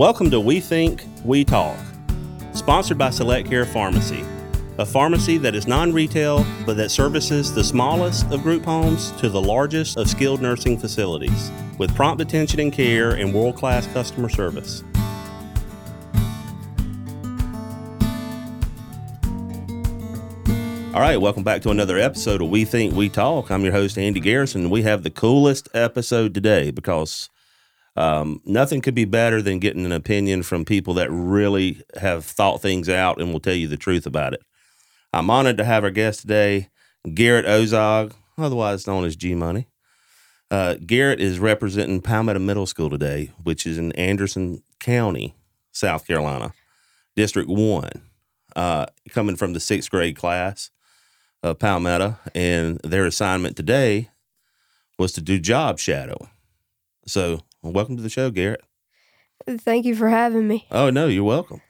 Welcome to We Think, We Talk, sponsored by Select Care Pharmacy, a pharmacy that is non retail but that services the smallest of group homes to the largest of skilled nursing facilities with prompt attention and care and world class customer service. All right, welcome back to another episode of We Think We Talk. I'm your host, Andy Garrison. We have the coolest episode today because um, nothing could be better than getting an opinion from people that really have thought things out and will tell you the truth about it. I'm honored to have our guest today, Garrett Ozog, otherwise known as G Money. Uh, Garrett is representing Palmetto Middle School today, which is in Anderson County, South Carolina, District 1, uh, coming from the sixth grade class of Palmetto. And their assignment today was to do job shadow. So, welcome to the show, Garrett. Thank you for having me. Oh, no, you're welcome.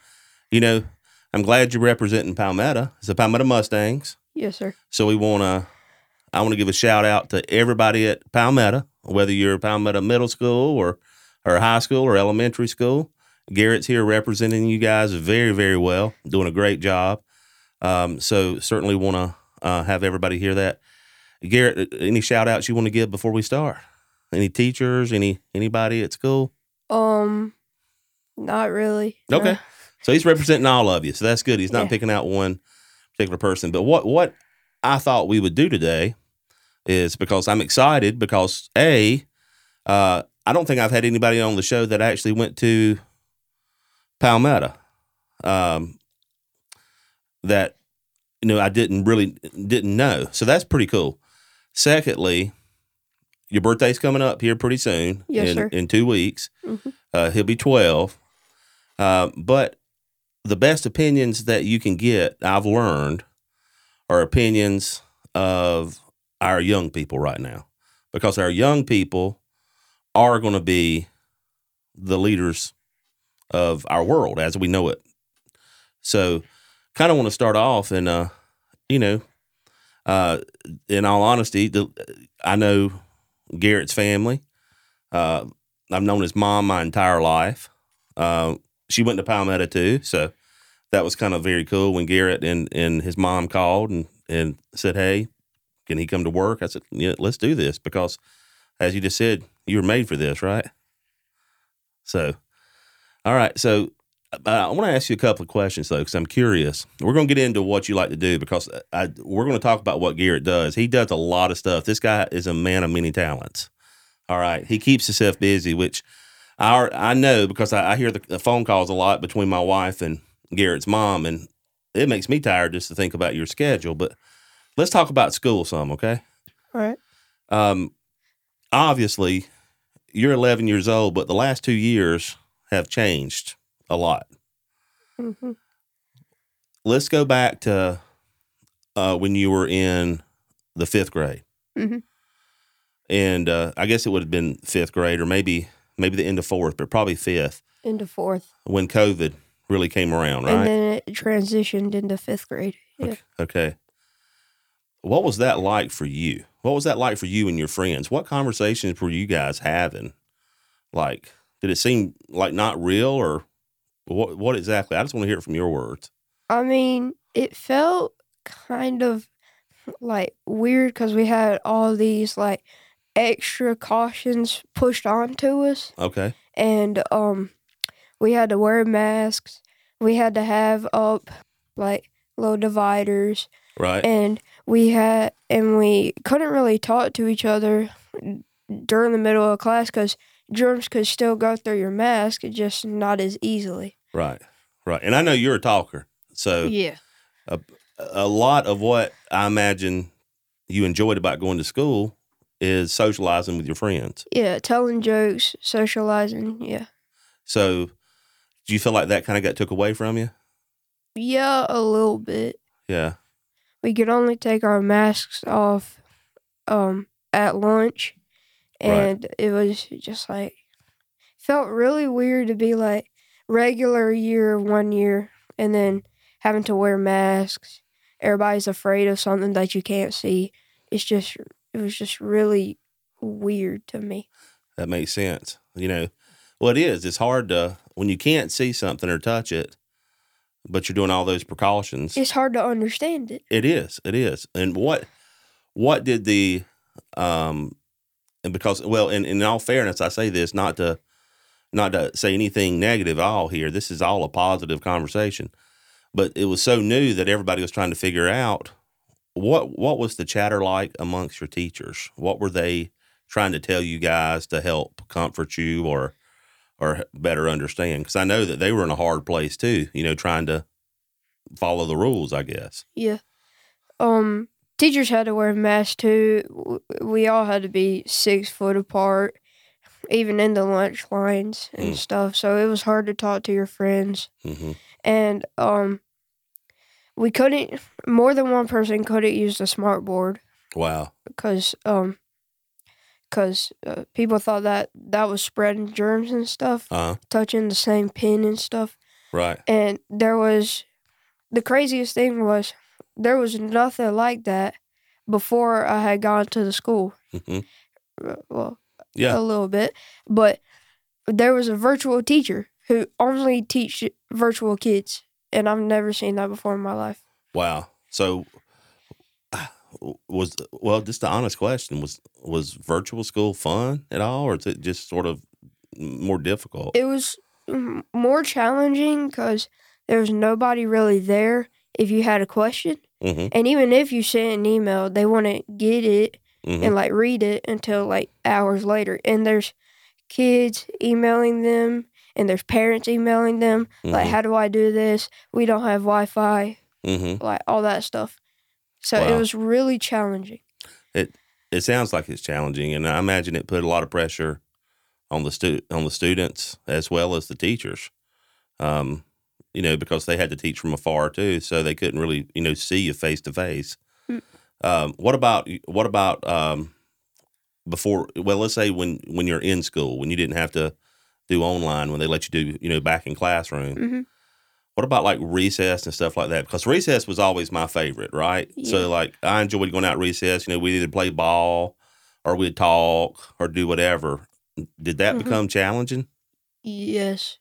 You know, I'm glad you're representing Palmetto. It's the Palmetto Mustangs. Yes, sir. So we want to, I want to give a shout out to everybody at Palmetto, whether you're Palmetto Middle School or, or high school or elementary school. Garrett's here representing you guys very, very well, doing a great job. Um, so certainly want to uh, have everybody hear that. Garrett, any shout outs you want to give before we start? Any teachers, any anybody at school? Um, not really. Okay. So he's representing all of you. So that's good. He's not Yeah. picking out one particular person. But what what I thought we would do today is because I'm excited because a uh, I don't think I've had anybody on the show that actually went to Palmetto. Um, that you know I didn't really didn't know. So that's pretty cool. Secondly, your birthday's coming up here pretty soon. Yes, in, sir. in two weeks. Mhm. Uh, he'll be twelve. Uh, but the best opinions that you can get, I've learned, are opinions of our young people right now, because our young people are going to be the leaders of our world as we know it. So, kind of want to start off, and uh, you know, uh, in all honesty, the, I know Garrett's family. Uh, I've known his mom my entire life. Uh, she went to Palmetto too, so that was kind of very cool when Garrett and, and his mom called and, and said, "Hey, can he come to work?" I said, "Yeah, let's do this because, as you just said, you were made for this, right?" So, all right, so I want to ask you a couple of questions though, because I'm curious. We're going to get into what you like to do because I, we're going to talk about what Garrett does. He does a lot of stuff. This guy is a man of many talents. All right, he keeps himself busy, which I I know because I, I hear the, the phone calls a lot between my wife and Garrett's mom, and it makes me tired just to think about your schedule. But let's talk about school some, okay? all right. Um, obviously, you're 11 years old, but the last two years have changed a lot. hmm Let's go back to uh, when you were in the fifth grade, Mhm. and uh, I guess it would have been fifth grade, or maybe maybe the end of fourth, but probably fifth Into fourth, when COVID really came around, right? and then it transitioned into fifth grade. Yeah. Okay. What was that like for you? What was that like for you and your friends? What conversations were you guys having? Like, did it seem like not real or what what exactly? I just want to hear it from your words. I mean, it felt kind of like weird because we had all these like extra cautions pushed onto us, Okay. and um, we had to wear masks. We had to have up like little dividers. Right. and we had and we couldn't really talk to each other during the middle of class because germs could still go through your mask just not as easily right. Right. And I know you're a talker. So yeah a lot of what I imagine you enjoyed about going to school is socializing with your friends. yeah telling jokes socializing yeah So do you feel like that kind of got took away from you? yeah a little bit Yeah. we could only take our masks off um at lunch Right. and it was just like felt really weird to be like regular year one year and then having to wear masks everybody's afraid of something that you can't see it's just it was just really weird to me That makes sense. You know, well, it is. It's hard to when you can't see something or touch it, but you're doing all those precautions, It's hard to understand it. it is. It is. And what what did the um and because well, in, in all fairness, I say this not to not to say anything negative at all here. This is all a positive conversation. But it was so new that everybody was trying to figure out what what was the chatter like amongst your teachers? What were they trying to tell you guys to help comfort you or or better understand? Because I know that they were in a hard place too. You know, trying to follow the rules. I guess. Yeah. Um, teachers had to wear masks too. We all had to be six foot apart, even in the lunch lines and Mm. stuff. So it was hard to talk to your friends. hmm And um, we couldn't. More than one person couldn't use the smart board Wow. because um, because uh, people thought that that was spreading germs and stuff, Uh. touching the same pin and stuff. Right. And there was the craziest thing was there was nothing like that before I had gone to the school. hmm Uh, Well, Yeah. a little bit, but there was a virtual teacher who only teach virtual kids, and I've never seen that before in my life. Wow. So was well, just the honest question was was virtual school fun at all, or is it just sort of more difficult? It was more challenging because there was nobody really there if you had a question, hmm and even if you sent an email, they wouldn't get it hmm and like read it until like hours later. And there's kids emailing them, and there's parents emailing them like, Mhm. "How do I do this? We don't have Wi-Fi." hmm Like all that stuff. So it was really challenging. It It sounds like it's challenging, and I imagine it put a lot of pressure on the stu- on the students as well as the teachers. Um, you know, because they had to teach from afar too, so they couldn't really you know see you face to face. Mm. Um, What about what about um, before? Well, let's say when when you're in school, when you didn't have to do online, when they let you do you know back in classroom. hmm What about like recess and stuff like that? Because recess was always my favorite, right? Yeah. So like I enjoyed going out recess. You know, we'd either play ball or we'd talk or do whatever. Did that Mhm. become challenging? Yes,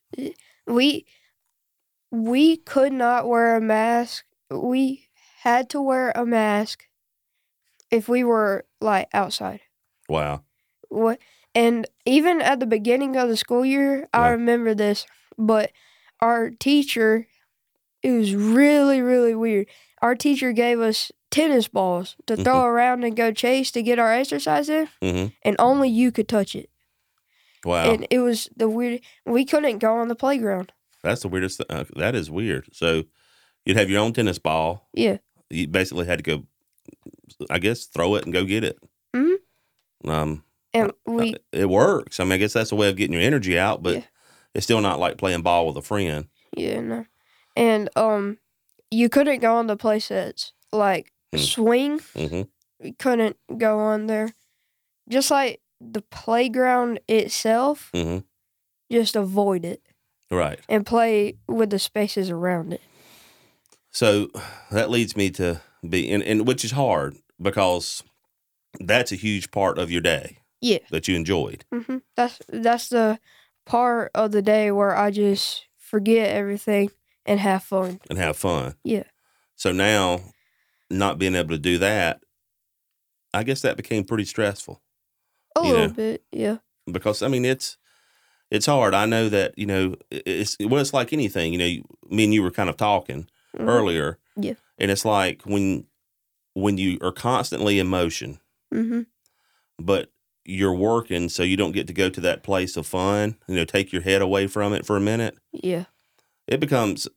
we we could not wear a mask. We had to wear a mask if we were like outside. Wow. What? And even at the beginning of the school year, I Yeah. remember this. But our teacher, it was really really weird. Our teacher gave us tennis balls to throw around and go chase to get our exercise in, hmm and only you could touch it. Wow. And it was the weird. We couldn't go on the playground. That's the weirdest. Th- uh, that is weird. So you'd have your own tennis ball. Yeah. You basically had to go, I guess, throw it and go get it. Mhm. Um, And we, it works. I mean, I guess that's a way of getting your energy out, but Yeah. it's still not like playing ball with a friend. yeah, no. And um, you couldn't go on the play sets like Hmm. swing. hmm We couldn't go on there. Just like the playground itself, hmm just avoid it Right. and play with the spaces around it. So that leads me to be, and, and which is hard because that's a huge part of your day. Yeah. That you enjoyed. hmm That's that's the part of the day where I just forget everything and have fun. and have fun. Yeah. So now, not being able to do that, I guess that became pretty stressful A little know. bit, yeah. because I mean it's it's hard. I know that you know it- it's well, it's like anything. You know, you- me and you were kind of talking Mhm. earlier. Yeah. And it's like when when you are constantly in motion, Mhm. but you're working, so you don't get to go to that place of fun. You know, take your head away from it for a minute. Yeah. It becomes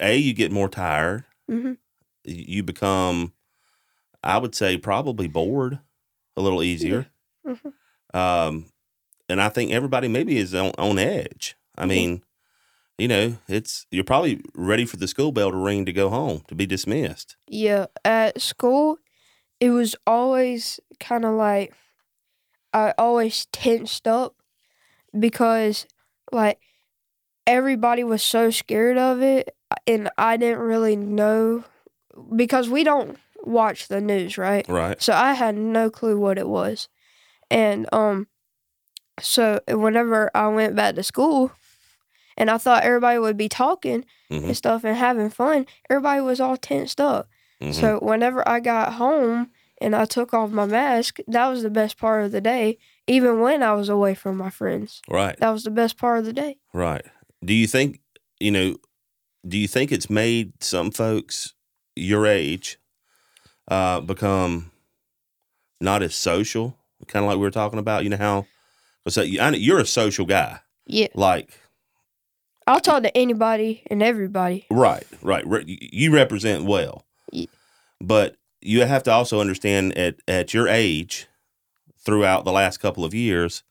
a you get more tired. Mhm. you become, I would say, probably bored a little easier. Mhm. Um, and I think everybody maybe is on, on edge. I Yeah. mean, you know, it's you're probably ready for the school bell to ring to go home to be dismissed. Yeah, at school, it was always kind of like I always tensed up because like everybody was so scared of it, and I didn't really know because we don't watch the news, right? Right. So I had no clue what it was. And um so whenever I went back to school, and I thought everybody would be talking Mhm. and stuff and having fun. Everybody was all tensed up. Mhm. So whenever I got home and I took off my mask, that was the best part of the day. Even when I was away from my friends, right, that was the best part of the day. right. Do you think you know? Do you think it's made some folks your age uh, become not as social? Kind of like we were talking about. You know how? Because you're a social guy. Yeah, Like I'll talk to anybody and everybody. Right, right. You represent well, Yeah. but you have to also understand at at your age, throughout the last couple of years,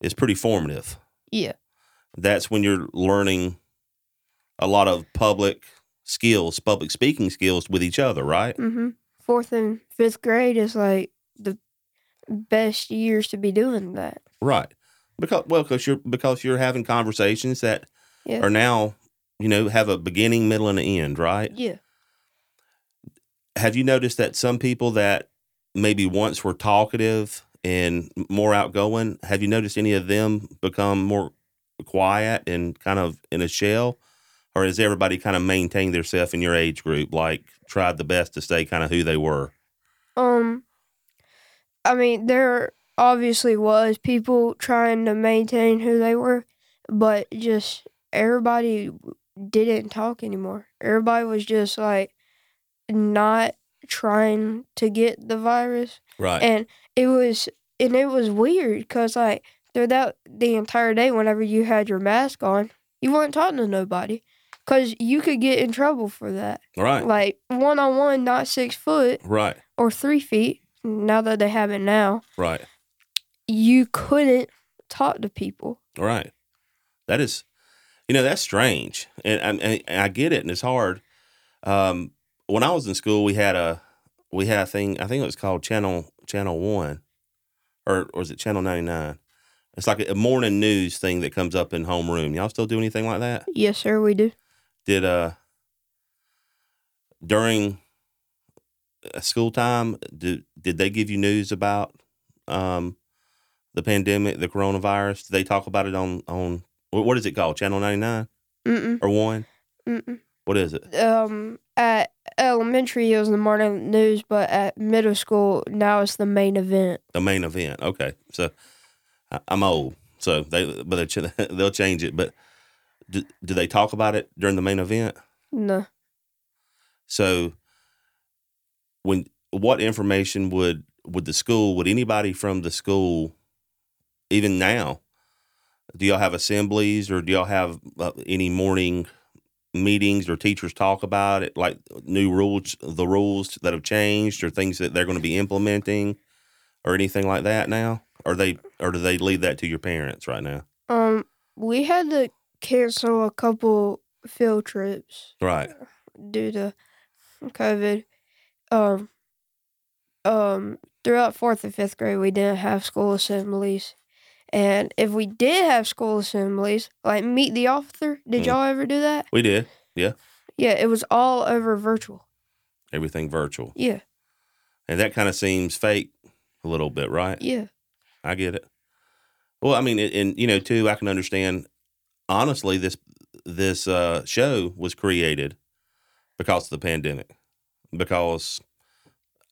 is pretty formative. Yeah, That's when you're learning a lot of public skills, public speaking skills with each other. Right. Mm-hmm. fourth and fifth grade is like the best years to be doing that. Right. Because well, because you're because you're having conversations that Yeah. are now you know have a beginning, middle, and an end. Right. Yeah, have you noticed that some people that maybe once were talkative and more outgoing, have you noticed any of them become more quiet and kind of in a shell? Or has everybody kind of maintained themselves in your age group, like tried the best to stay kind of who they were? Um, I mean, there obviously was people trying to maintain who they were, but just everybody didn't talk anymore. Everybody was just like not trying to get the virus, Right. and it was and it was weird because like throughout the entire day, whenever you had your mask on, you weren't talking to nobody. Cause you could get in trouble for that, right. like one on one, not six foot Right. or three feet, now that they have it now, Right. You couldn't talk to people. Right. That is, you know, that's strange, and, and, and I get it, and it's hard. Um, when I was in school, we had a we had a thing. I think it was called Channel Channel One, or or was it Channel ninety nine? It's like a morning news thing that comes up in homeroom. Y'all still do anything like that? Yes, sir, we do. Did uh during uh, school time did did they give you news about um the pandemic, the coronavirus? Did they talk about it on on what is it called? Channel ninety nine or one? mm-mm. What is it? Um, at elementary, it was the morning news, but at middle school, now it's the main event. The main event. Okay, so I'm old, so they but they, ch- they'll change it. But do, do they talk about it during the main event? No, So when what information would would the school would anybody from the school even now do y'all have assemblies or do y'all have uh, any morning meetings or teachers talk about it like new rules the rules that have changed or things that they're going to be implementing or anything like that now or they or do they leave that to your parents right now um, we had to cancel a couple field trips right due to COVID. Um, um, throughout fourth and fifth grade, we didn't have school assemblies. And if we did have school assemblies, like meet the author, did Mm. y'all ever do that? we did Yeah, Yeah, it was all over virtual. everything virtual Yeah, and that kind of seems fake a little bit right yeah, I get it. Well, I mean, and, you know, too, I can understand. Honestly, this this uh, show was created because of the pandemic. Because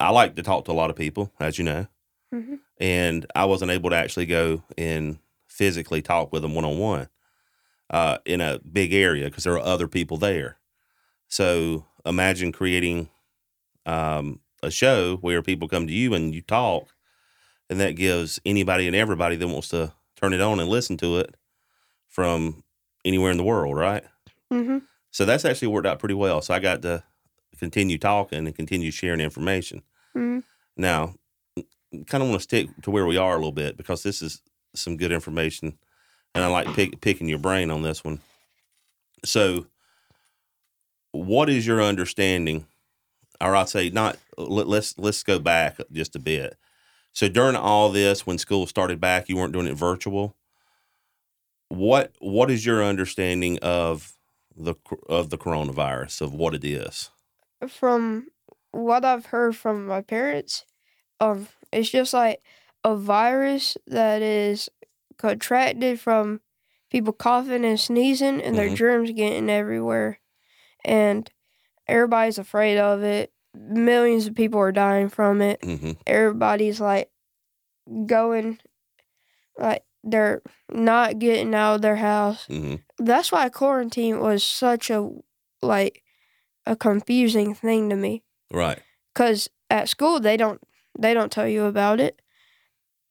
I like to talk to a lot of people, as you know, hmm and I wasn't able to actually go and physically talk with them one on one in a big area because there are other people there. So imagine creating um, a show where people come to you and you talk, and that gives anybody and everybody that wants to turn it on and listen to it from anywhere in the world, right? hmm So that's actually worked out pretty well. So I got to continue talking and continue sharing information. hmm Now, kind of want to stick to where we are a little bit because this is some good information, and I like pick, picking your brain on this one. So, what is your understanding? Or I'd say not. Let, let's let's go back just a bit. So during all this, when school started back, you weren't doing it virtual. What what is your understanding of the of the coronavirus of what it is? From what I've heard from my parents, um, it's just like a virus that is contracted from people coughing and sneezing and their Mhm. germs getting everywhere. And everybody's afraid of it. Millions of people are dying from it. hmm Everybody's like going like they're not getting out of their house. hmm That's why quarantine was such a like a confusing thing to me Right. cuz at school they don't they don't tell you about it.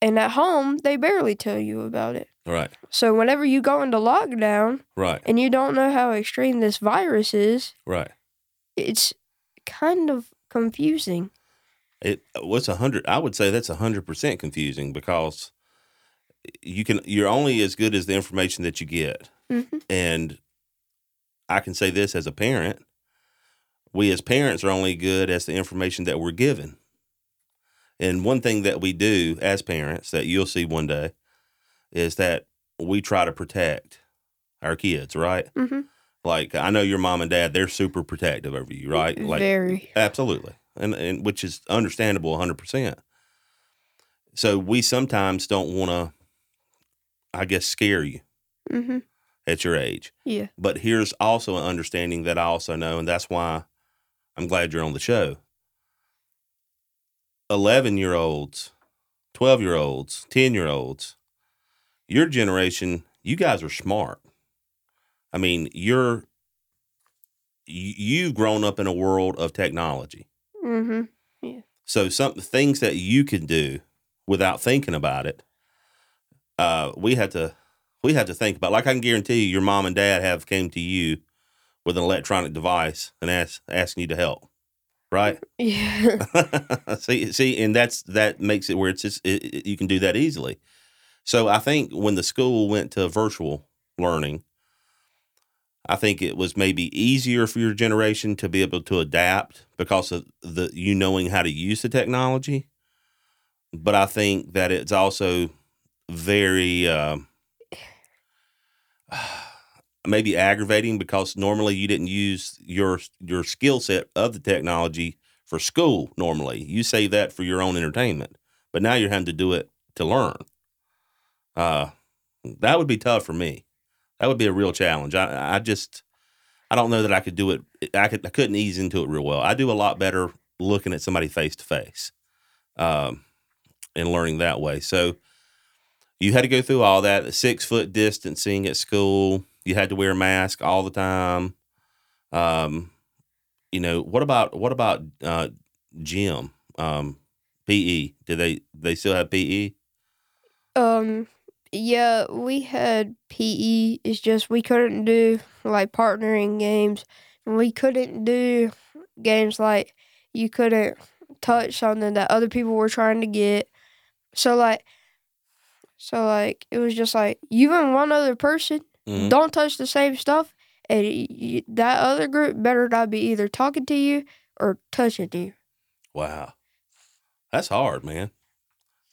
And at home they barely tell you about it. Right. So whenever you go into lockdown Right. and you don't know how extreme this virus is, Right. it's kind of confusing. It what's a hundred? I would say that's a hundred percent confusing because you can you're only as good as the information that you get, hmm and I can say this as a parent: we as parents are only good as the information that we're given. And one thing that we do as parents that you'll see one day is that we try to protect our kids, right? hmm Like I know your mom and dad; they're super protective over you, right? Like Very. Absolutely, and and which is understandable, one hundred percent. So we sometimes don't want to, I guess, scare you hmm at your age. Yeah. But here's also an understanding that I also know, and that's why I'm glad you're on the show. Eleven year olds, twelve year olds, ten year olds, your generation, you guys are smart. I mean, you're you- you've grown up in a world of technology. hmm So some things that you can do without thinking about it, uh, we had to we had to think about. Like I can guarantee you, your mom and dad have came to you with an electronic device and ask asking you to help, right? Yeah. see, see, and that's that makes it where it's just it, it- you can do that easily. So I think when the school went to virtual learning, I think it was maybe easier for your generation to be able to adapt because of the you knowing how to use the technology. But I think that it's also very um maybe aggravating because normally you didn't use your your skill set of the technology for school normally. You save that for your own entertainment. But now you're having to do it to learn. Uh that would be tough for me. That would be a real challenge. I I just I don't know that I could do it I could I couldn't ease into it real well. I do a lot better looking at somebody face to face. Um and learning that way. So you had to go through all that, six foot distancing at school. You had to wear a mask all the time. Um, you know, what about what about uh, gym? Um, PE? Do they they still have? PE? Um. Yeah, we had PE. It's just we couldn't do like partnering games, we couldn't do games like you couldn't touch something that other people were trying to get. So like, so like it was just like you and one other person Mhm. don't touch the same stuff, and y- y- that other group better not be either talking to you or touching you. Wow, that's hard, man.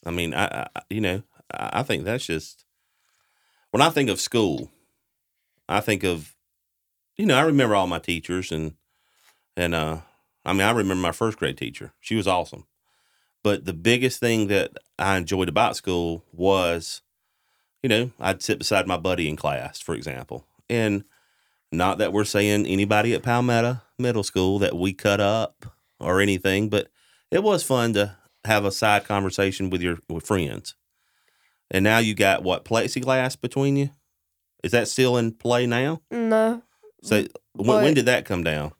I mean, I, I you know I, I think that's just when I think of school, I think of you know I remember all my teachers and and uh I mean I remember my first grade teacher. She was awesome. But the biggest thing that I enjoyed about school was, you know, I'd sit beside my buddy in class, for example. And not that we're saying anybody at Palmetto Middle School that we cut up or anything, but it was fun to have a side conversation with your with friends. And now you got what plexiglass between you? Is that still in play now? No, So when, when did that come down?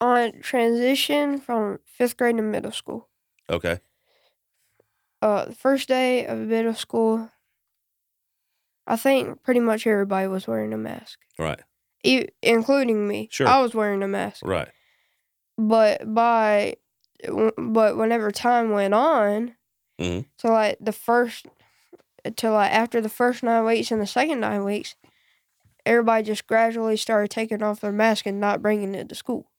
on transition from fifth grade to middle school. Okay. Uh the first day of middle school i think pretty much everybody was wearing a mask Right. e- including me Sure. i was wearing a mask Right. but by but whenever time went on Mhm. to like the first to like after the first nine weeks and the second nine weeks everybody just gradually started taking off their mask and not bringing it to school.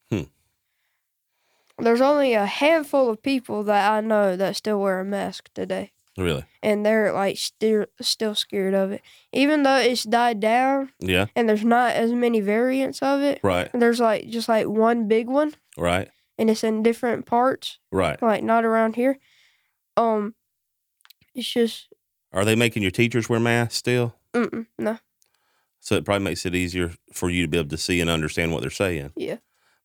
There's only a handful of people that i know that still wear a mask today Really? and they're like still still scared of it. Even though it's died down Yeah. and there's not as many variants of it, Right. there's like just like one big one Right. and it's in different parts, Right. like not around here. Um it's just Are they making your teachers wear masks still? Mm-mm, no. So it probably makes it easier for you to be able to see and understand what they're saying. Yeah.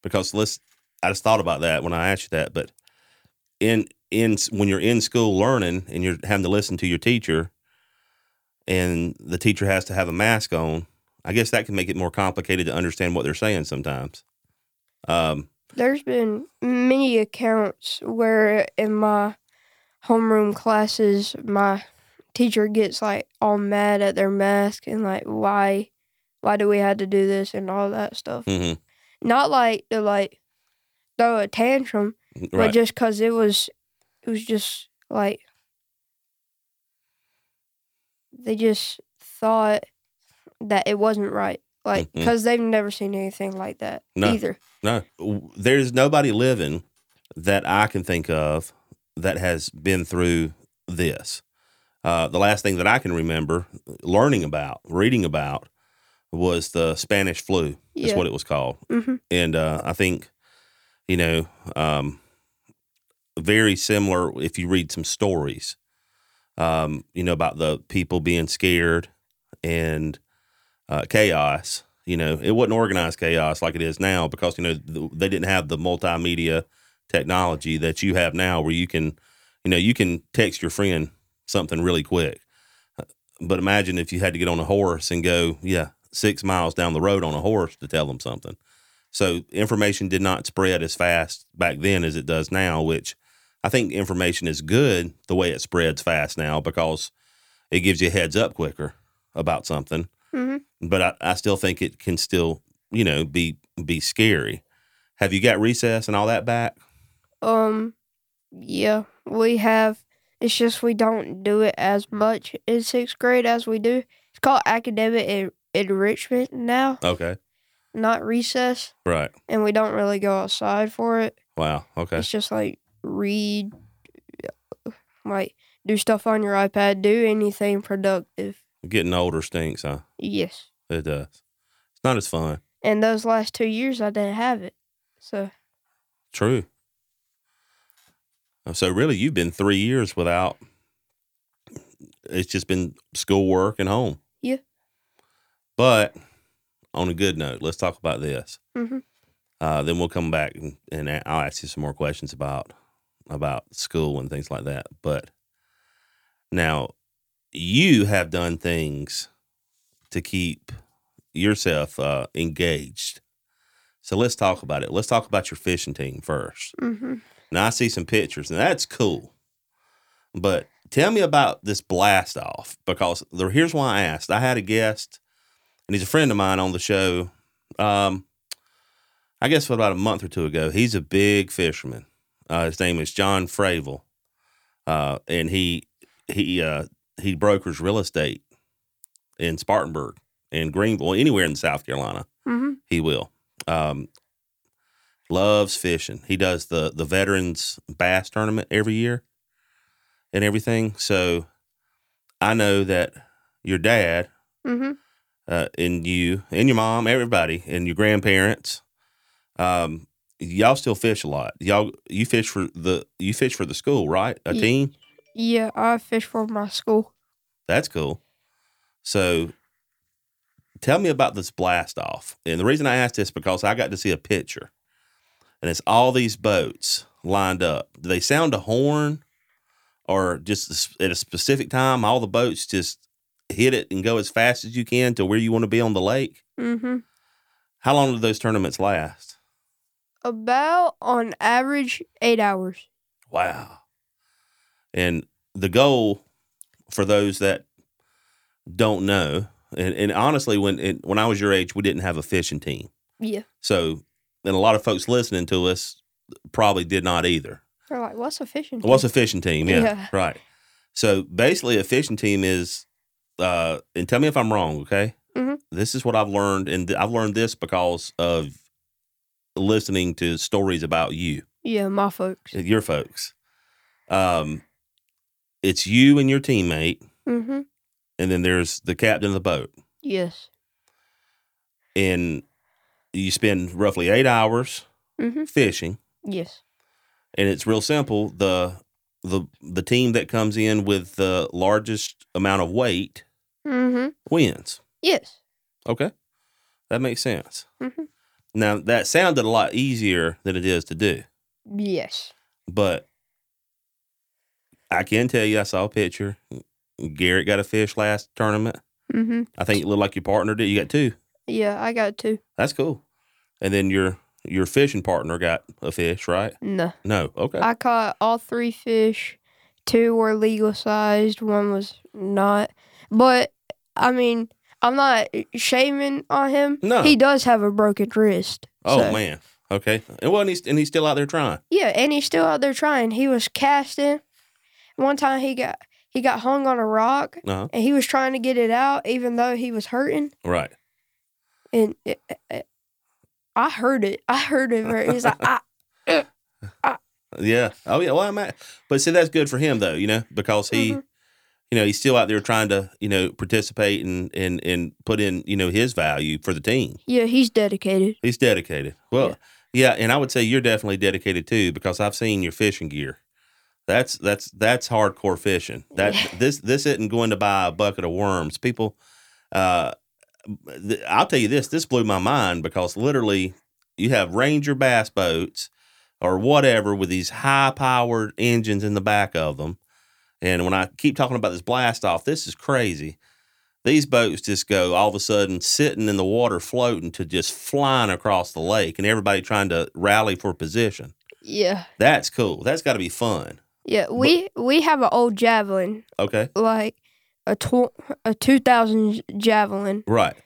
Because let's, I just thought about that when I asked you that, but in in when you're in school learning and you're having to listen to your teacher, and the teacher has to have a mask on, I guess that can make it more complicated to understand what they're saying sometimes. Um, There's been many accounts where in my homeroom classes, my teacher gets like all mad at their mask and like why, why do we have to do this and all that stuff. mhm, Not like to like throw a tantrum, but just cause it was, it was just like they just thought that it wasn't right. Like, because they've never seen anything like that No. either. No, there's nobody living that I can think of that has been through this. Uh, the last thing that I can remember learning about, reading about, was the Spanish flu. Is Yeah. what it was called, hmm and uh, I think, you know, um, very similar. If you read some stories, um, you know about the people being scared and uh, chaos. You know, it wasn't organized chaos like it is now because you know th- they didn't have the multimedia technology that you have now, where you can, you know, you can text your friend something really quick. Uh, But imagine if you had to get on a horse and go, yeah, six miles down the road on a horse to tell them something. So information did not spread as fast back then as it does now, which I think information is good the way it spreads fast now because it gives you a heads up quicker about something hmm but I, I still think it can still, you know, be be scary. Have you got recess and all that back? Um, yeah, we have. It's just we don't do it as much in sixth grade as we do. It's called academic en- enrichment now, Okay. Not recess, Right. and we don't really go outside for it. Wow. Okay. It's just like read, like do stuff on your iPad, do anything productive. Getting older stinks, huh? Yes, It does. It's not as fun. and those last two years I didn't have it, so True. Uh, So really you've been three years without it's just been schoolwork and home. Yeah. But on a good note, let's talk about this. Mhm. Uh, then we'll come back and, and I'll ask you some more questions about about school and things like that. But now you have done things to keep yourself uh, engaged. So let's talk about it. Let's talk about your fishing team first. hmm Now I see some pictures, and that's cool. But tell me about this blast off because there, here's why I asked. I had a guest, and he's a friend of mine on the show. Um, I guess about a month or two ago. He's a big fisherman. Uh, his name is John Fravel, uh, and he he uh, he brokers real estate in Spartanburg, in Greenville, anywhere in South Carolina hmm he will. Um, loves fishing. He does the the veterans bass tournament every year and everything. So I know that your dad hmm uh, and you and your mom, everybody, and your grandparents, um, y'all still fish a lot. Y'all you fish for the you fish for the school, right? A team. Yeah, I fish for my school. That's cool. So tell me about this blast off. And the reason I asked this because I got to see a picture. And it's all these boats lined up. Do they sound a horn or just at a specific time all the boats just hit it and go as fast as you can to where you want to be on the lake? hmm How long do those tournaments last? About on average eight hours. Wow. And the goal for those that don't know, and, and honestly, when it, when I was your age, we didn't have a fishing team. Yeah, So, and a lot of folks listening to us probably did not either. they're like, "What's a fishing?" What's a fishing team? Yeah, Yeah. right. So basically, a fishing team is, uh, and tell me if I'm wrong, okay? Mhm. This is what I've learned, and I've learned this because of listening to stories about you. yeah, my folks. your folks. Um, it's you and your teammate, hmm and then there's the captain of the boat, Yes. and you spend roughly eight hours hmm fishing, Yes. and it's real simple. the the The team that comes in with the largest amount of weight Mm-hmm. wins. Yes. Okay, that makes sense. Mm-hmm. Now that sounded a lot easier than it is to do, Yes. but I can tell you, I saw a picture. Garrett got a fish last tournament. Mm-hmm. I think it looked like your partner did. You got two. Yeah, I got two. That's cool. And then your your fishing partner got a fish, right? No. No. Okay. I caught all three fish. Two were legal sized, one was not. But I mean, I'm not shaming on him. No. He does have a broken wrist. oh so- man. Okay. And well, and he's, and he's still out there trying. Yeah, and he's still out there trying. He was casting. One time he got he got hung on a rock Uh-huh. and he was trying to get it out even though he was hurting. Right. And it, it- I heard it. I heard it. He's like, I, ah, ah. Yeah. Oh yeah. Well, I'm at, but see, that's good for him though. You know, because he, Mhm. You know, he's still out there trying to, you know, participate and and and put in, you know, his value for the team. yeah, he's dedicated. He's dedicated. Well, yeah. and I would say you're definitely dedicated too because I've seen your fishing gear. That's that's that's hardcore fishing. That Yeah. this this isn't going to buy a bucket of worms. People, uh, th- I'll tell you this. This blew my mind because literally, you have Ranger bass boats or whatever with these high powered engines in the back of them. And when I keep talking about this blast off, this is crazy. These boats just go all of a sudden sitting in the water floating to just flying across the lake and everybody trying to rally for position. Yeah, That's cool. That's got to be fun. yeah. We we have an old javelin, Okay. like a tw- a two thousand javelin, Right.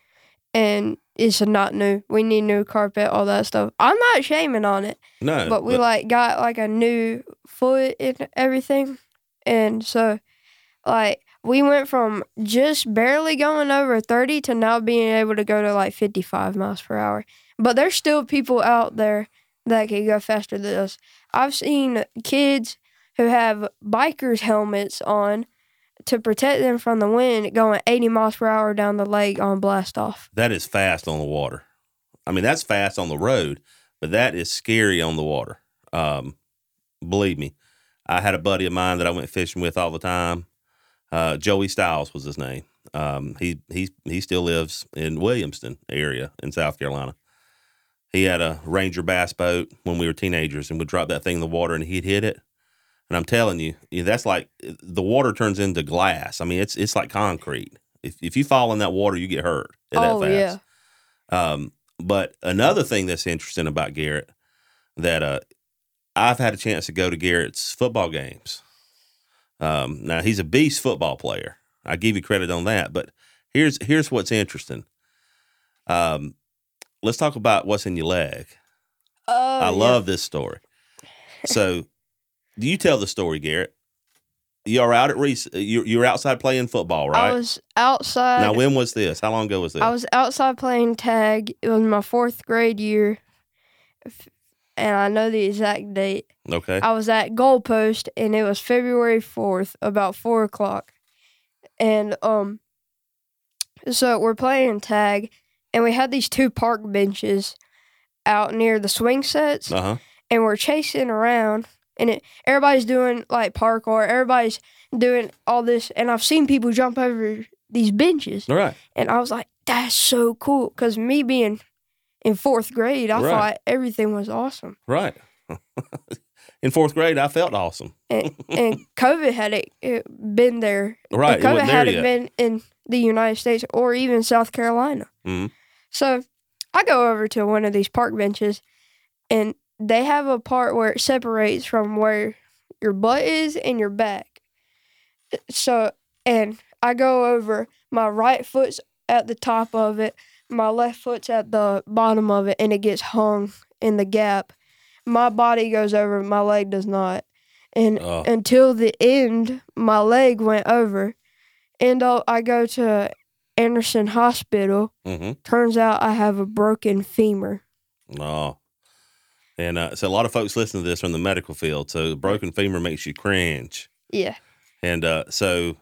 and it's not new. We need new carpet, all that stuff. I'm not shaming on it. No. but we like got like a new foot and everything and so like we went from just barely going over 30 to now being able to go to like 55 miles per hour but there's still people out there that can go faster than us i've seen kids who have bikers helmets on to protect them from the wind going 80 miles per hour down the lake on blast off that is fast on the water. I mean, that's fast on the road, but that is scary on the water. Um, believe me, I had a buddy of mine that I went fishing with all the time. Uh, Joey Stiles was his name. Um, he he he still lives in Williamston area in South Carolina. He had a Ranger bass boat when we were teenagers, and would drop that thing in the water, and he'd hit it. And I'm telling you, you- that's like the water turns into glass. I mean, it's it's like concrete. If if you fall in that water, you get hurt. at that oh fast. yeah Um, but another thing that's interesting about Garrett that uh, I've had a chance to go to Garrett's football games. Um, now he's a beast football player. I give you credit on that. But here's here's what's interesting. Um, let's talk about what's in your leg. oh, I yeah. love this story. So, do you tell the story, Garrett? You are out at Reese. You you were outside playing football, right? i was outside now, when was this? How long ago was this? I was outside playing tag. It was my fourth grade year, F- and I know the exact date. okay. I was at goalpost, and it was February fourth, about four o'clock, and um, so we're playing tag, and we had these two park benches out near the swing sets, Uh huh. and we're chasing around, and it, everybody's doing like parkour, everybody's doing all this, and I've seen people jump over these benches. All right. And I was like, that's so cool. Because me being in fourth grade, I Right. thought everything was awesome. Right. In fourth grade, I felt awesome. And, and COVID had it, it been there. Right. And It COVID there hadn't yet. been in the United States or even South Carolina. Mhm. So I go over to one of these park benches and they have a part where it separates from where your butt is and your back. So, and I go over, my right foot's at the top of it, my left foot's at the bottom of it, and it gets hung in the gap. My body goes over, my leg does not. And Oh. until the end, my leg went over. And uh, I go to Anderson Hospital. Mm-hmm. Turns out I have a broken femur. Oh. And uh, so a lot of folks listen to this from the medical field. So broken femur makes you cringe. Yeah, And uh, so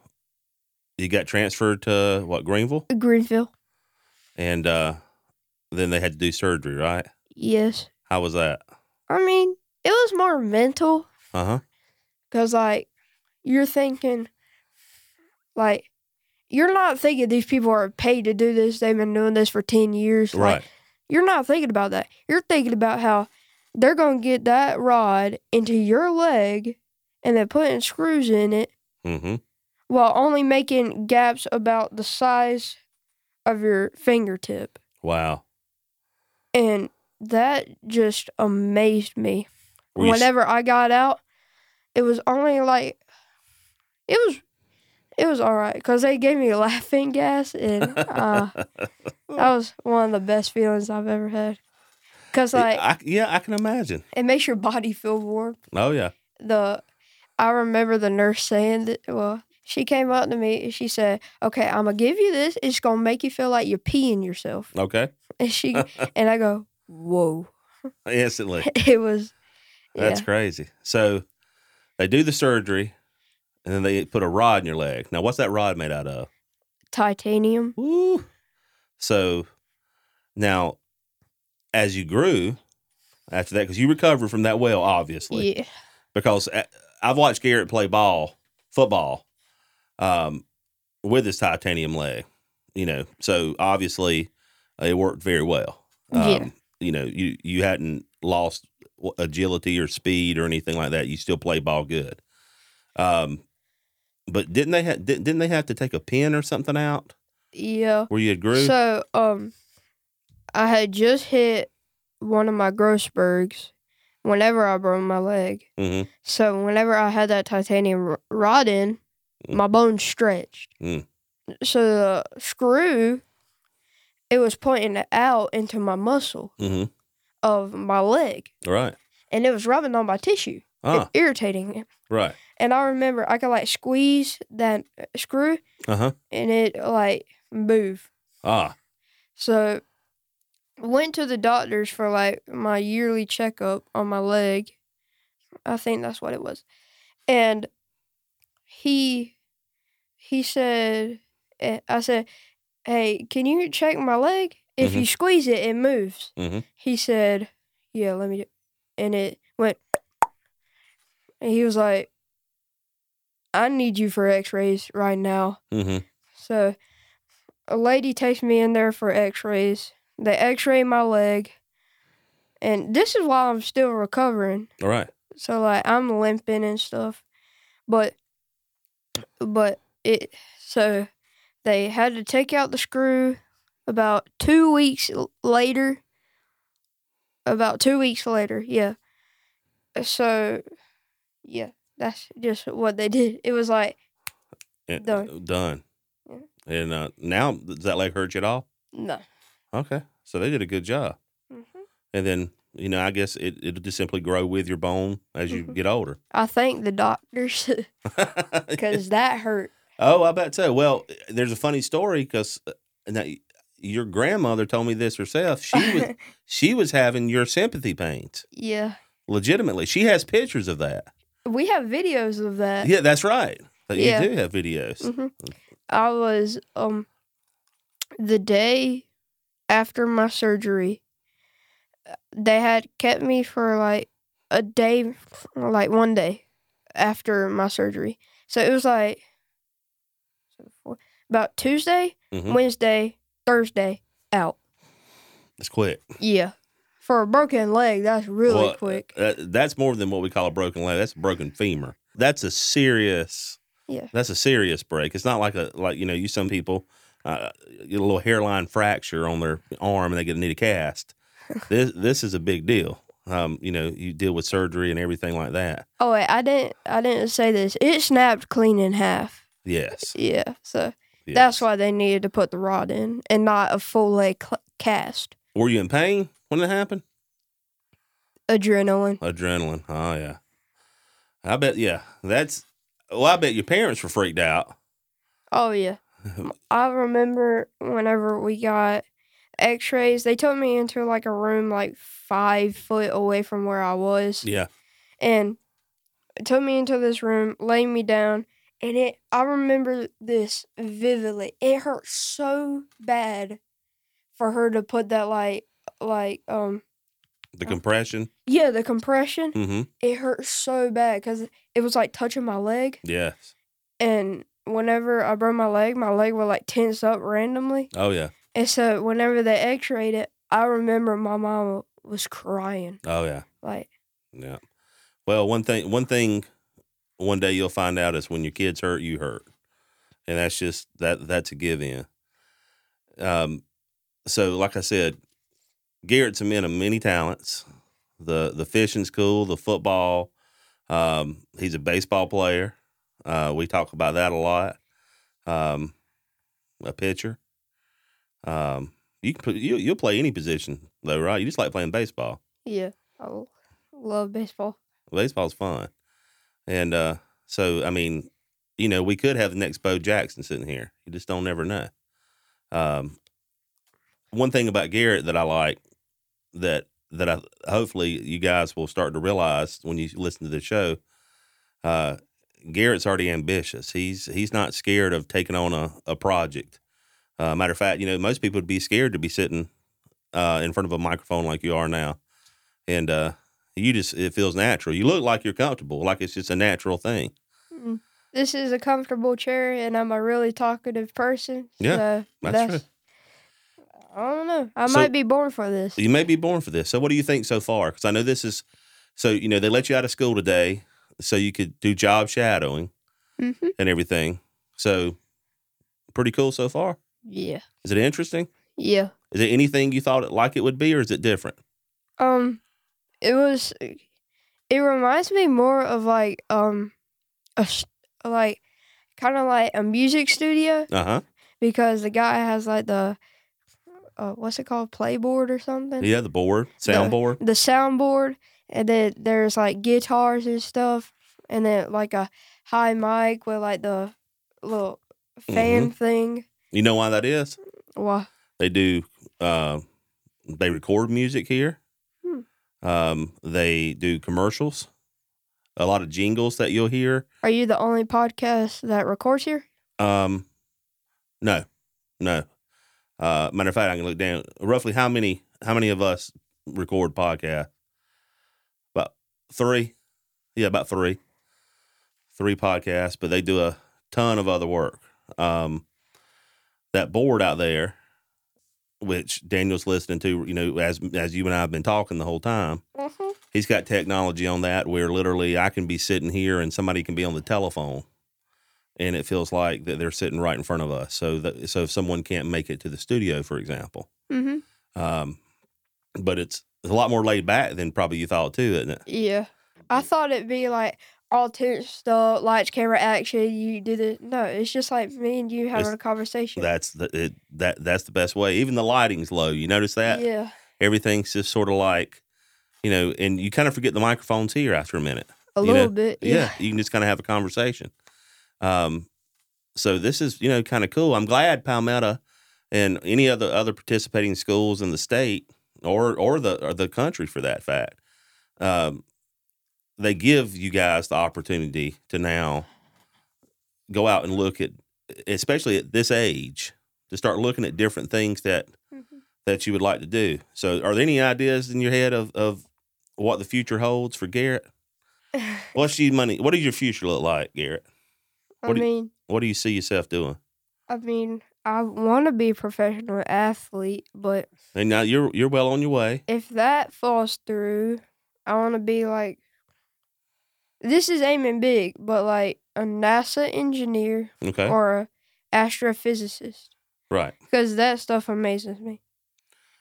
you got transferred to what Greenville, Greenville. And uh, then they had to do surgery, right? Yes. How was that? I mean, it was more mental Uh huh. because, like, you're thinking, like, you're not thinking these people are paid to do this. They've been doing this for ten years. Like, Right. you're not thinking about that. You're thinking about how they're gonna get that rod into your leg and then putting screws in it Mm-hmm. while only making gaps about the size of your fingertip. Wow. And that just amazed me. Whenever I got out, it was only like it was it was all right because they gave me laughing gas and uh, that was one of the best feelings I've ever had. Cause like I, yeah, I can imagine. it makes your body feel warm. Oh yeah. The I remember the nurse saying that. Well, she came up to me and she said, "Okay, I'm gonna give you this. It's gonna make you feel like you're peeing yourself." Okay. And she and I go, "Whoa!" Instantly. It was. Yeah, That's crazy. So they do the surgery, and then they put a rod in your leg. Now, what's that rod made out of? titanium. Woo. So now, as you grew after that, because you recovered from that well, obviously, Yeah, because uh, I've watched Garrett play ball, football, um, with his titanium leg. You know, so obviously uh, it worked very well. Um, Yeah. You know, you you hadn't lost agility or speed or anything like that. You still play ball good. Um, but didn't they ha- didn't didn't they have to take a pin or something out yeah. where you had grew? So, um, I had just hit one of my growth spurts whenever I broke my leg. hmm So whenever I had that titanium rod in. My bones stretched. Mm. So the screw, it was pointing out into my muscle hmm of my leg, Right. and it was rubbing on my tissue, Ah. irritating it. Right. And I remember I could like squeeze that uh, screw, Uh huh. and it like move. Ah. So went to the doctors for like my yearly checkup on my leg. I think that's what it was. And he he said eh, I said, "Hey, can you check my leg? If you squeeze it, it moves." Mhm. He said, "Yeah, let me do." And it went and he was like, "I need you for x-rays right now." hmm So a lady takes me in there for x-rays. They x-ray my leg. And this is while I'm still recovering. All right. So like I'm limping and stuff. But but it so they had to take out the screw about 2 weeks later. About 2 weeks later, yeah. So yeah, that's just what they did. It was like And- Done. Done. Yeah. And uh, now, does that leg hurt you at all? no. Okay. So they did a good job. hmm And then, you know, I guess it, it'll just simply grow with your bone as you Mhm. get older. I thank the doctors because that hurt. oh, I bet so. Well, there's a funny story because now your grandmother told me this herself. She was she was having your sympathy pains yeah, legitimately. She has pictures of that. we have videos of that. Yeah, that's right. But Yeah. You do have videos. hmm I was um the day after my surgery. They had kept me for like a day, like one day after my surgery. So it was like about Tuesday, Mhm. Wednesday, Thursday out. That's quick. Yeah, for a broken leg, that's really Well, quick. uh, that's more than what we call a broken leg. That's a broken femur. That's a serious. Yeah. That's a serious break. It's not like a like you know you some people uh, get a little hairline fracture on their arm and they get to need a cast. This this is a big deal. Um, you know you deal with surgery and everything like that. Oh wait, I didn't. I didn't say this. It snapped clean in half. Yes. Yeah, so yes. that's why they needed to put the rod in and not a full leg cl- cast. Were you in pain when it happened? Adrenaline. Adrenaline. Oh yeah. I bet. Yeah. That's. Well, I bet your parents were freaked out. Oh yeah. I remember whenever we got X-rays, they took me into like a room like five foot away from where I was, Yeah. and took me into this room, laid me down, and it. I remember this vividly. It hurt so bad for her to put that like like um The compression. yeah the compression. Mm-hmm. It hurt so bad because it was like touching my leg, Yes. and whenever I broke my leg, my leg would like tense up randomly. Oh yeah. And so whenever they x-rayed it, I remember my mom was crying. Oh yeah. Like, Yeah. Well, one thing, one thing, one day you'll find out is when your kids hurt, you hurt, and that's just that. That's a give in. Um, so like I said, Garrett's a man of many talents. The the fishing's cool. The football. Um, he's a baseball player. Uh, we talk about that a lot. Um, a pitcher. Um, you can put you you'll play any position though, right? You just like playing baseball. yeah, I love baseball. baseball's fun. And uh, so, I mean, you know, we could have the next Bo Jackson sitting here. You just don't ever know. Um, one thing about Garrett that I like that that I hopefully you guys will start to realize when you listen to the show, uh, Garrett's already ambitious. He's he's not scared of taking on a, a project. Uh, matter of fact, you know, most people would be scared to be sitting uh, in front of a microphone like you are now, and uh, you just it feels natural. You look like you're comfortable, like it's just a natural thing. Mm. This is a comfortable chair, and I'm a really talkative person. Yeah, so that's true. I don't know. I So- might be born for this. You may be born for this. So, what do you think so far? Because I know this is so. You know, they let you out of school today, so you could do job shadowing hmm and everything. So, pretty cool so far. Yeah. Is it interesting? Yeah. Is it anything you thought it like it would be, or is it different? Um, it was. It reminds me more of like um, a like kind of like a music studio Uh huh. because the guy has like the uh, what's it called playboard or something. Yeah, the board, soundboard. The soundboard, and then there's like guitars and stuff, and then like a high mic with like the little fan Mm-hmm. thing. You know why that is? Why? They do. Uh, they record music here. Hmm. Um, they do commercials. A lot of jingles that you'll hear. Are you the only podcast that records here? Um, no, no. Uh, matter of fact, I can look down. Roughly, how many? How many of us record podcast? About three. Yeah, about three. Three podcasts, but they do a ton of other work. Um, that board out there, which Daniel's listening to, you know, as as you and I have been talking the whole time, Mm-hmm. he's got technology on that where literally I can be sitting here and somebody can be on the telephone and it feels like that they're sitting right in front of us. So that so if someone can't make it to the studio, for example, Mm-hmm. um, but it's, it's a lot more laid back than probably you thought too, isn't it? Yeah. I thought it'd be like all tense stuff, lights, camera, action. You do the no. It's just like me and you having It's- a conversation. That's the it, that that's the best way. Even the lighting's low. You notice that yeah, everything's just sort of like, you know, and you kind of forget the microphone's here after a minute. a little know, bit. yeah. Yeah. you can just kind of have a conversation. Um, so this is you know kind of cool. I'm glad Palmetto and any other other participating schools in the state or or the or the country for that fact, um, they give you guys the opportunity to now go out and look at, especially at this age, to start looking at different things that Mhm. that you would like to do. So, are there any ideas in your head of of what the future holds for Garrett? What's your money? What does your future look like, Garrett? I What do you- mean, What do you see yourself doing? I mean, I want to be a professional athlete, but And now you're you're well on your way. if that falls through, I want to be like. This is aiming big, but like a NASA engineer Okay, or a astrophysicist. right. because that stuff amazes me.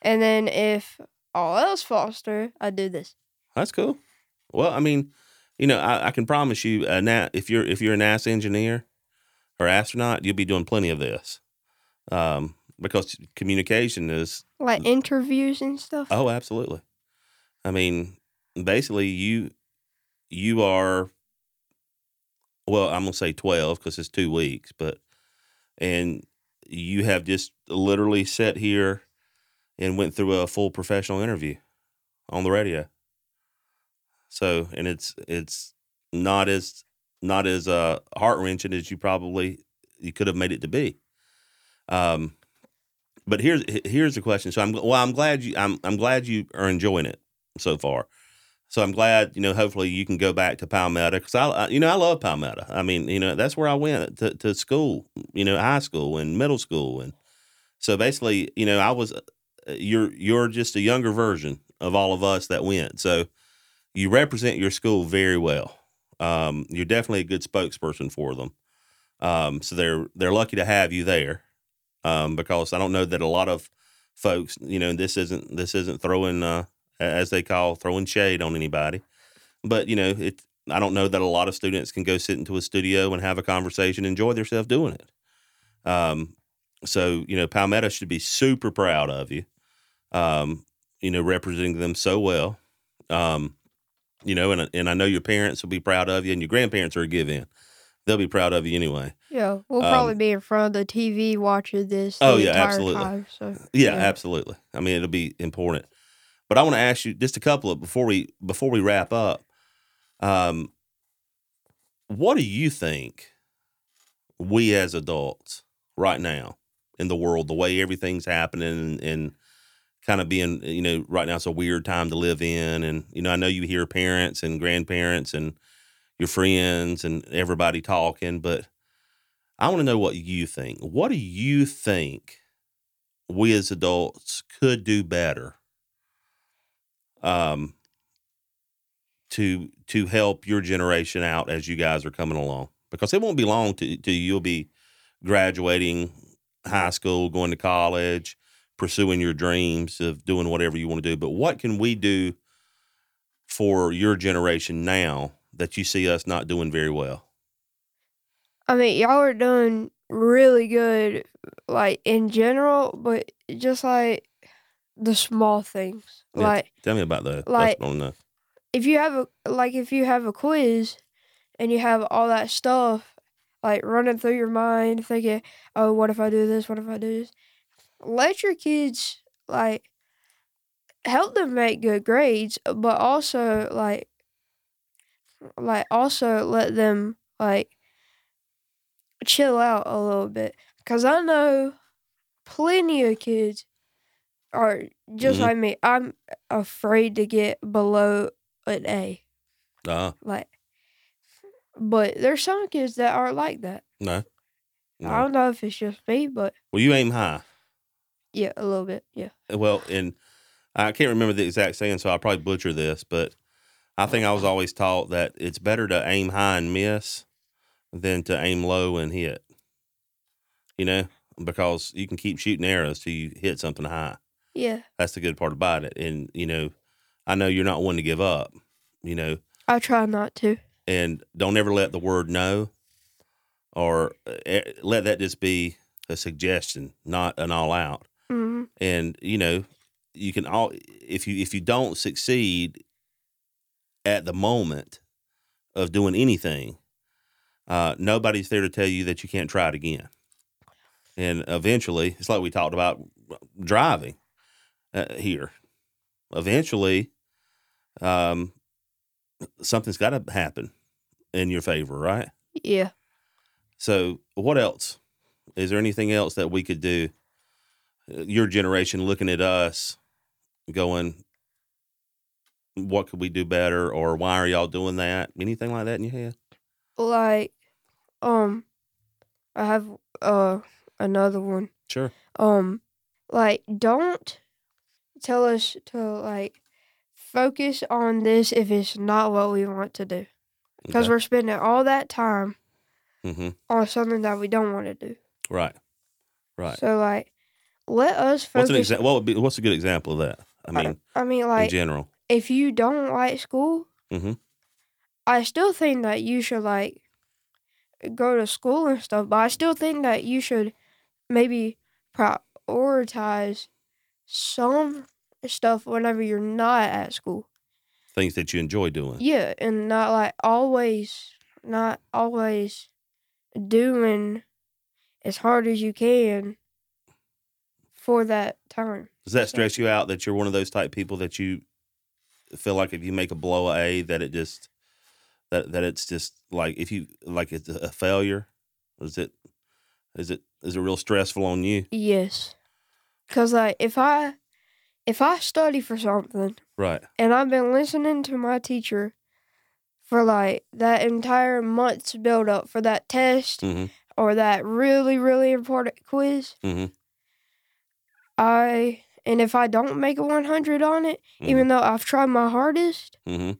And then if all else falls through, I do this. That's cool. Well, I mean, you know, I, I can promise you, uh, na- if you're if you're a NASA engineer or astronaut, you'll be doing plenty of this, um, because communication is Like interviews and stuff. Oh, absolutely. I mean, basically, you you are. Well, I'm gonna say twelve because it's two weeks, but and you have just literally sat here and went through a full professional interview on the radio. So, and it's it's not as not as uh, heart wrenching as you probably you could have made it to be. Um, but here's here's the question. So I'm well. I'm glad you I'm I'm glad you are enjoying it so far. So I'm glad, you know, hopefully you can go back to Palmetto because I, you know, I love Palmetto. I mean, you know, that's where I went to, to school, you know, high school and middle school. And so basically, you know, I was, uh, you're, you're just a younger version of all of us that went. So you represent your school very well. Um, you're definitely a good spokesperson for them. Um, so they're, they're lucky to have you there. Um, because I don't know that a lot of folks, you know, this isn't, this isn't throwing, uh, as they call throwing shade on anybody. But you know, it. I don't know that a lot of students can go sit into a studio and have a conversation, enjoy themselves doing it. Um, so you know, Palmetto should be super proud of you. Um, you know, representing them so well. Um, you know, and and I know your parents will be proud of you, and your grandparents are a give in. They'll be proud of you anyway. Yeah, we'll Um, probably be in front of the TV watching this. Oh, yeah, absolutely. Time, so Yeah, absolutely. I mean, it'll be important. But I want to ask you just a couple of before we before we wrap up. Um, what do you think we as adults right now in the world, the way everything's happening and, and kind of being, you know, right now it's a weird time to live in, and you know, I know you hear parents and grandparents and your friends and everybody talking, but I want to know what you think. What do you think we as adults could do better um, to to help your generation out as you guys are coming along? Because it won't be long to, to you'll be graduating high school, going to college, pursuing your dreams of doing whatever you want to do. But what can we do for your generation now that you see us not doing very well? I mean, y'all are doing really good, like in general, but just like the small things. Yeah, Like Tell me about the Like- not if you have a like if you have a quiz and you have all that stuff like running through your mind, thinking, "Oh, what if I do this? What if I do this?" Let your kids like help them make good grades, but also like like also let them like chill out a little bit because I know plenty of kids are just Mhm. like me. I'm afraid to get below an A. Uh, Like, but there's some kids that aren't like that. no. I don't know if it's just me, but Well, you aim high. yeah, a little bit. Yeah. Well, and I can't remember the exact saying, so I'll probably butcher this, but I think I was always taught that it's better to aim high and miss than to aim low and hit. You know, because you can keep shooting arrows till you hit something high. Yeah. That's the good part about it. And, you know, I know you're not one to give up, you know, I try not to. and don't ever let the word no or uh, let that just be a suggestion, not an all out. hmm and you know you can all if you if you don't succeed at the moment of doing anything uh nobody's there to tell you that you can't try it again and eventually it's like we talked about driving uh, here eventually um something's got to happen in your favor right Yeah. so, what else? Is there anything else that we could do? Uh, Your generation looking at us, going, "What could we do better?" or "Why are y'all doing that?" Anything like that in your head? Like, um, I have uh another one. Sure. Um, like, don't tell us to like focus on this if it's not what we want to do, because we're spending all that time hmm on something that we don't want to do. Right. Right. So like, let us what's focus. an example? What would be? What's a good example of that? I I- mean, I mean, like in general. if you don't like school, Mhm. I still think that you should like go to school and stuff. But I still think that you should maybe prioritize some stuff whenever you're not at school. Things that you enjoy doing. Yeah, and not like always, not always doing as hard as you can for that time. Does that stress you out that you're one of those type people that you feel like if you make a blow A that it just that that it's just like if you like it's a failure? Is it is it is it real stressful on you? Yes. Cause like if I if I study for something Right. And I've been listening to my teacher for like that entire month's build up for that test hmm or that really, really important quiz. hmm I and if I don't make a 100 on it, even though I've tried my hardest, hmm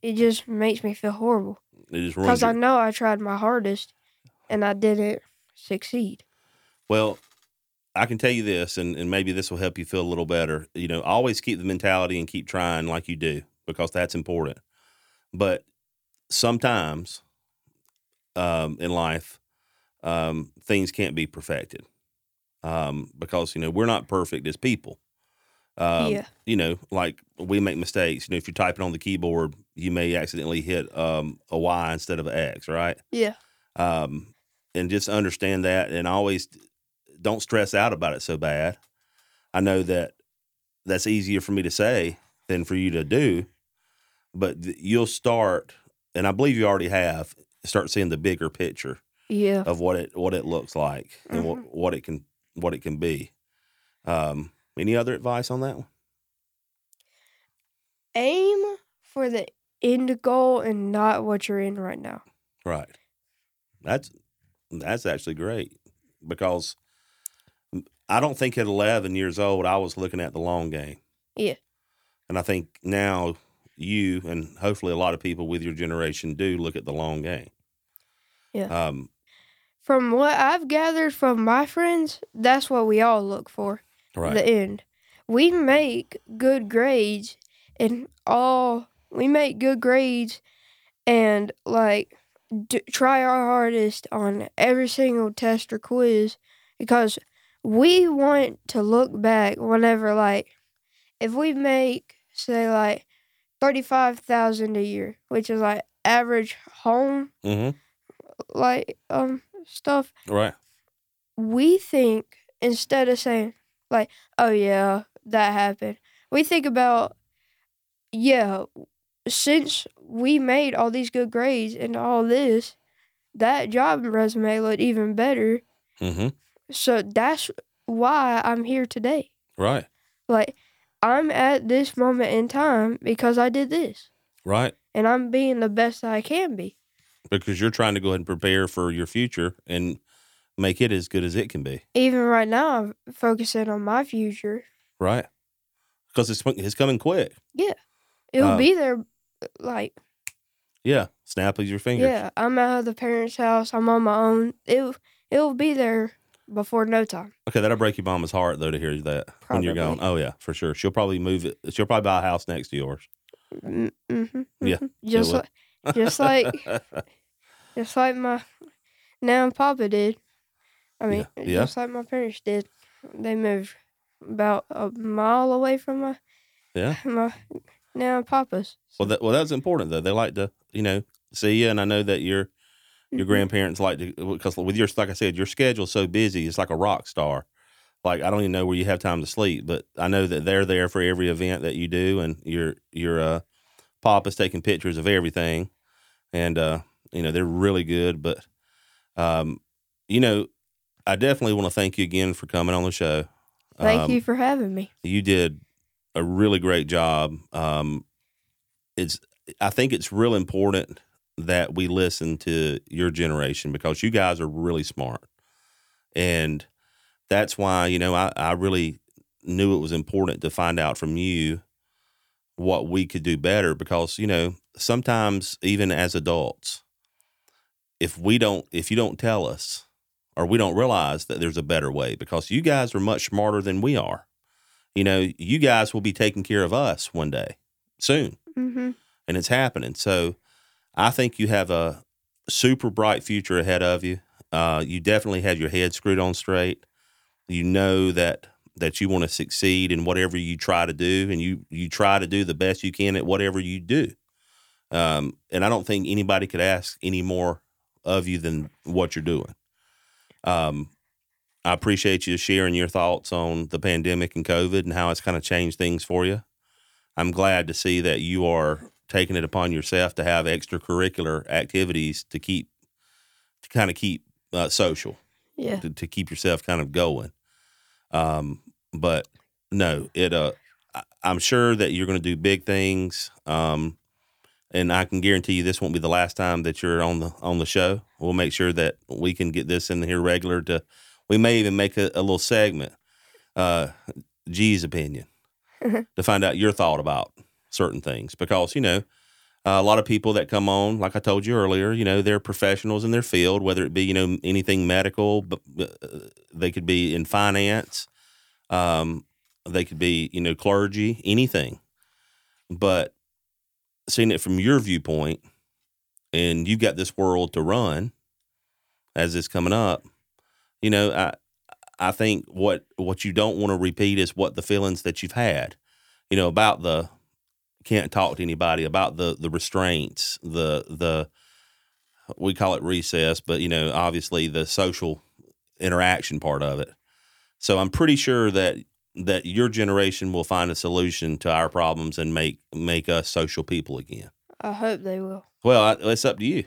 it just makes me feel horrible It just because I know I tried my hardest and I didn't succeed. Well, I can tell you this, and, and maybe this will help you feel a little better. You know, always keep the mentality and keep trying like you do because that's important. But sometimes um, in life, um, things can't be perfected um, because, you know, we're not perfect as people. Um, Yeah. You know, like we make mistakes. You know, if you're typing on the keyboard, you may accidentally hit um, a Y instead of an X, right? Yeah. um, and just understand that and always don't stress out about it so bad. I know that that's easier for me to say than for you to do, but th- you'll start, and I believe you already have, start seeing the bigger picture Yeah. of what it what it looks like and Mhm. what, what it can what it can be. Um, any other advice on that one? Aim for the end goal and not what you're in right now. Right. That's that's actually great because I don't think at 11 years old I was looking at the long game. Yeah. And I think now you and hopefully a lot of people with your generation do look at the long game. Yeah. Um, From what I've gathered from my friends, that's what we all look for. right. The end. We make good grades and all we make good grades and like d- try our hardest on every single test or quiz because we want to look back whenever like if we make say like 35,000 a year, which is like average home hmm like um stuff Right. we think instead of saying like oh yeah that happened we think about yeah since we made all these good grades and all this that job resume looked even better hmm so that's why i'm here today Right. like i'm at this moment in time because i did this Right. and i'm being the best i can be Because you're trying to go ahead and prepare for your future and make it as good as it can be. even right now i'm focusing on my future Right. Because it's, it's coming quick. Yeah. It'll Uh, be there like Yeah. Snap of your fingers. Yeah, I'm out of the parents' house. I'm on my own. It it'll be there before no time. Okay, that'll break your mama's heart though to hear that when you're gone. Oh yeah, for sure. She'll probably move it. She'll probably buy a house next to yours. Mm-hmm, Yeah, just like just like just like my Nana Papa did. I mean, Yeah, yeah. just like my parents did. They moved about a mile away from my yeah. my Nana Papa's. Well, that well that's important though. They like to you know see you, and I know that your your Mhm. grandparents like to because with your like I said, your schedule's so busy. It's like a rock star. Like I don't even know where you have time to sleep, but I know that they're there for every event that you do, and your your uh, pop is taking pictures of everything, and uh, you know they're really good. But um, you know, I definitely want to thank you again for coming on the show. Thank Um, you for having me. you did a really great job. Um, it's I think it's real important that we listen to your generation because you guys are really smart, and that's why you know I, I really knew it was important to find out from you what we could do better because you know sometimes even as adults if we don't if you don't tell us or we don't realize that there's a better way because you guys are much smarter than we are you know, you guys will be taking care of us one day soon, Mm-hmm. and it's happening. So I think you have a super bright future ahead of you. Uh, you definitely have your head screwed on straight. You know that that you want to succeed in whatever you try to do, and you you try to do the best you can at whatever you do. Um, and I don't think anybody could ask any more of you than what you're doing. Um, I appreciate you sharing your thoughts on the pandemic and COVID and how it's kind of changed things for you. I'm glad to see that you are taking it upon yourself to have extracurricular activities to keep to kind of keep uh, social Yeah. to, to keep yourself kind of going. Um, but no, it uh, I- I'm sure that you're going to do big things. Um, and I can guarantee you this won't be the last time that you're on the on the show. We'll make sure that we can get this in here regular. To we may even make a, a little segment, uh, G's opinion, to find out your thought about certain things because you know uh, a lot of people that come on, like I told you earlier, you know they're professionals in their field, whether it be you know anything medical, but uh, they could be in finance, um, they could be you know clergy, anything, but seeing it from your viewpoint, and you've got this world to run as it's coming up, you know, I I think what what you don't want to repeat is what the feelings that you've had, you know, about the can't talk to anybody, about the the restraints, the the we call it recess, but you know, obviously the social interaction part of it. So I'm pretty sure that that your generation will find a solution to our problems and make make us social people again. I hope they will. Well, I, it's up to you.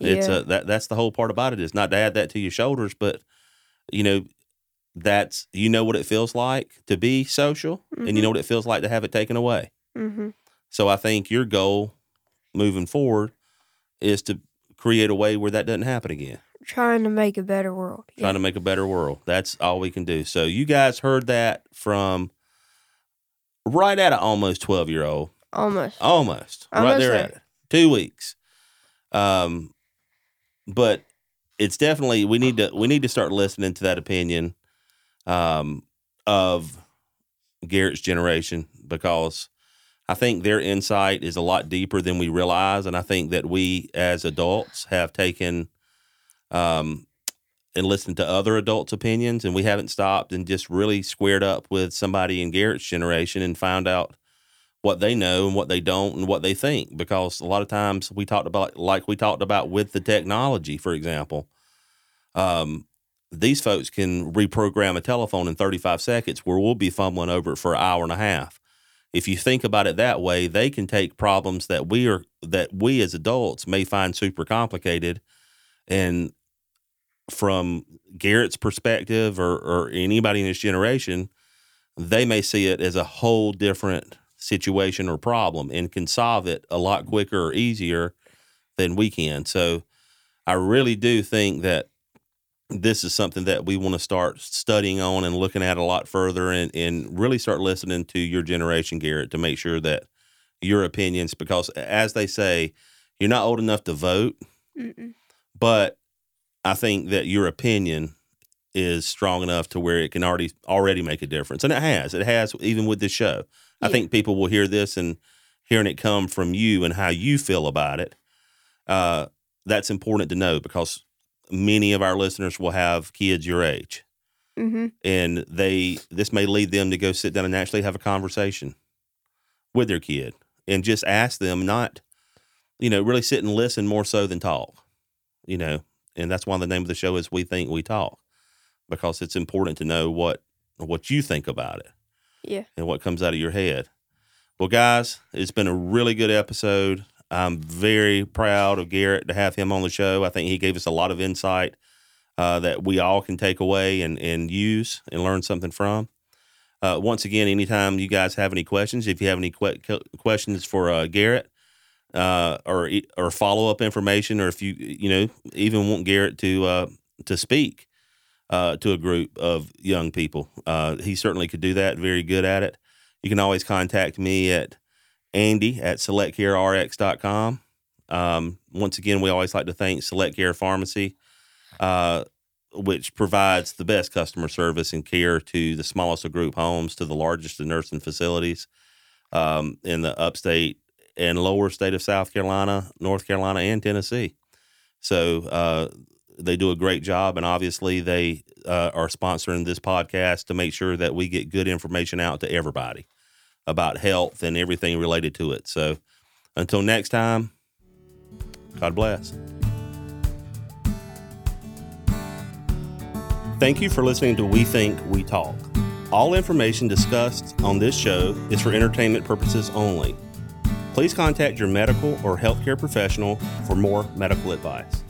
It's Yeah. uh, that that's the whole part about it is not to add that to your shoulders, but you know that's you know what it feels like to be social, and you know what it feels like to have it taken away. Mm-hmm. So I think your goal moving forward is to create a way where that doesn't happen again. Trying to make a better world. Yeah. Trying to make a better world. That's all we can do. So you guys heard that from right at an almost twelve year old. Almost. Almost. right Almost there there. at it. Two weeks. Um but it's definitely we need to we need to start listening to that opinion um of Garrett's generation because I think their insight is a lot deeper than we realize and I think that we as adults have taken um and listened to other adults' opinions and we haven't stopped and just really squared up with somebody in Garrett's generation and found out what they know and what they don't and what they think because a lot of times we talked about like we talked about with the technology for example um, these folks can reprogram a telephone in 35 seconds where we'll be fumbling over it for an hour and a half if you think about it that way they can take problems that we are that we as adults may find super complicated and from garrett's perspective or, or anybody in his generation they may see it as a whole different situation or problem and can solve it a lot quicker or easier than we can. So I really do think that this is something that we want to start studying on and looking at a lot further and, and really start listening to your generation, Garrett, to make sure that your opinions, because as they say, you're not old enough to vote, Mm-mm. but I think that your opinion is strong enough to where it can already already make a difference, and it has. It has even with this show. I think people will hear this and hearing it come from you and how you feel about it. Uh, that's important to know because many of our listeners will have kids your age, Mm-hmm. and they this may lead them to go sit down and actually have a conversation with their kid and just ask them not, you know, really sit and listen more so than talk, you know, and that's why the name of the show is We Think We Talk because it's important to know what what you think about it Yeah. and what comes out of your head. Well, guys, it's been a really good episode. I'm very proud of Garrett to have him on the show. I think he gave us a lot of insight uh, that we all can take away and, and use and learn something from. Uh, once again, anytime you guys have any questions, if you have any que- que- questions for uh, Garrett uh, or or follow up information, or if you you know even want Garrett to uh, to speak, uh, to a group of young people. He certainly could do that, very good at it. You can always contact me at Andy at selectcarerx.com. Um, once again, we always like to thank Select Care Pharmacy, uh, which provides the best customer service and care to the smallest of group homes to the largest of nursing facilities um, in the upstate and lower state of South Carolina, North Carolina, and Tennessee. So uh, they do a great job, and obviously they uh, are sponsoring this podcast to make sure that we get good information out to everybody about health and everything related to it. So until next time, God bless. Thank you for listening to We Think We Talk. All information discussed on this show is for entertainment purposes only. Please contact your medical or healthcare professional for more medical advice.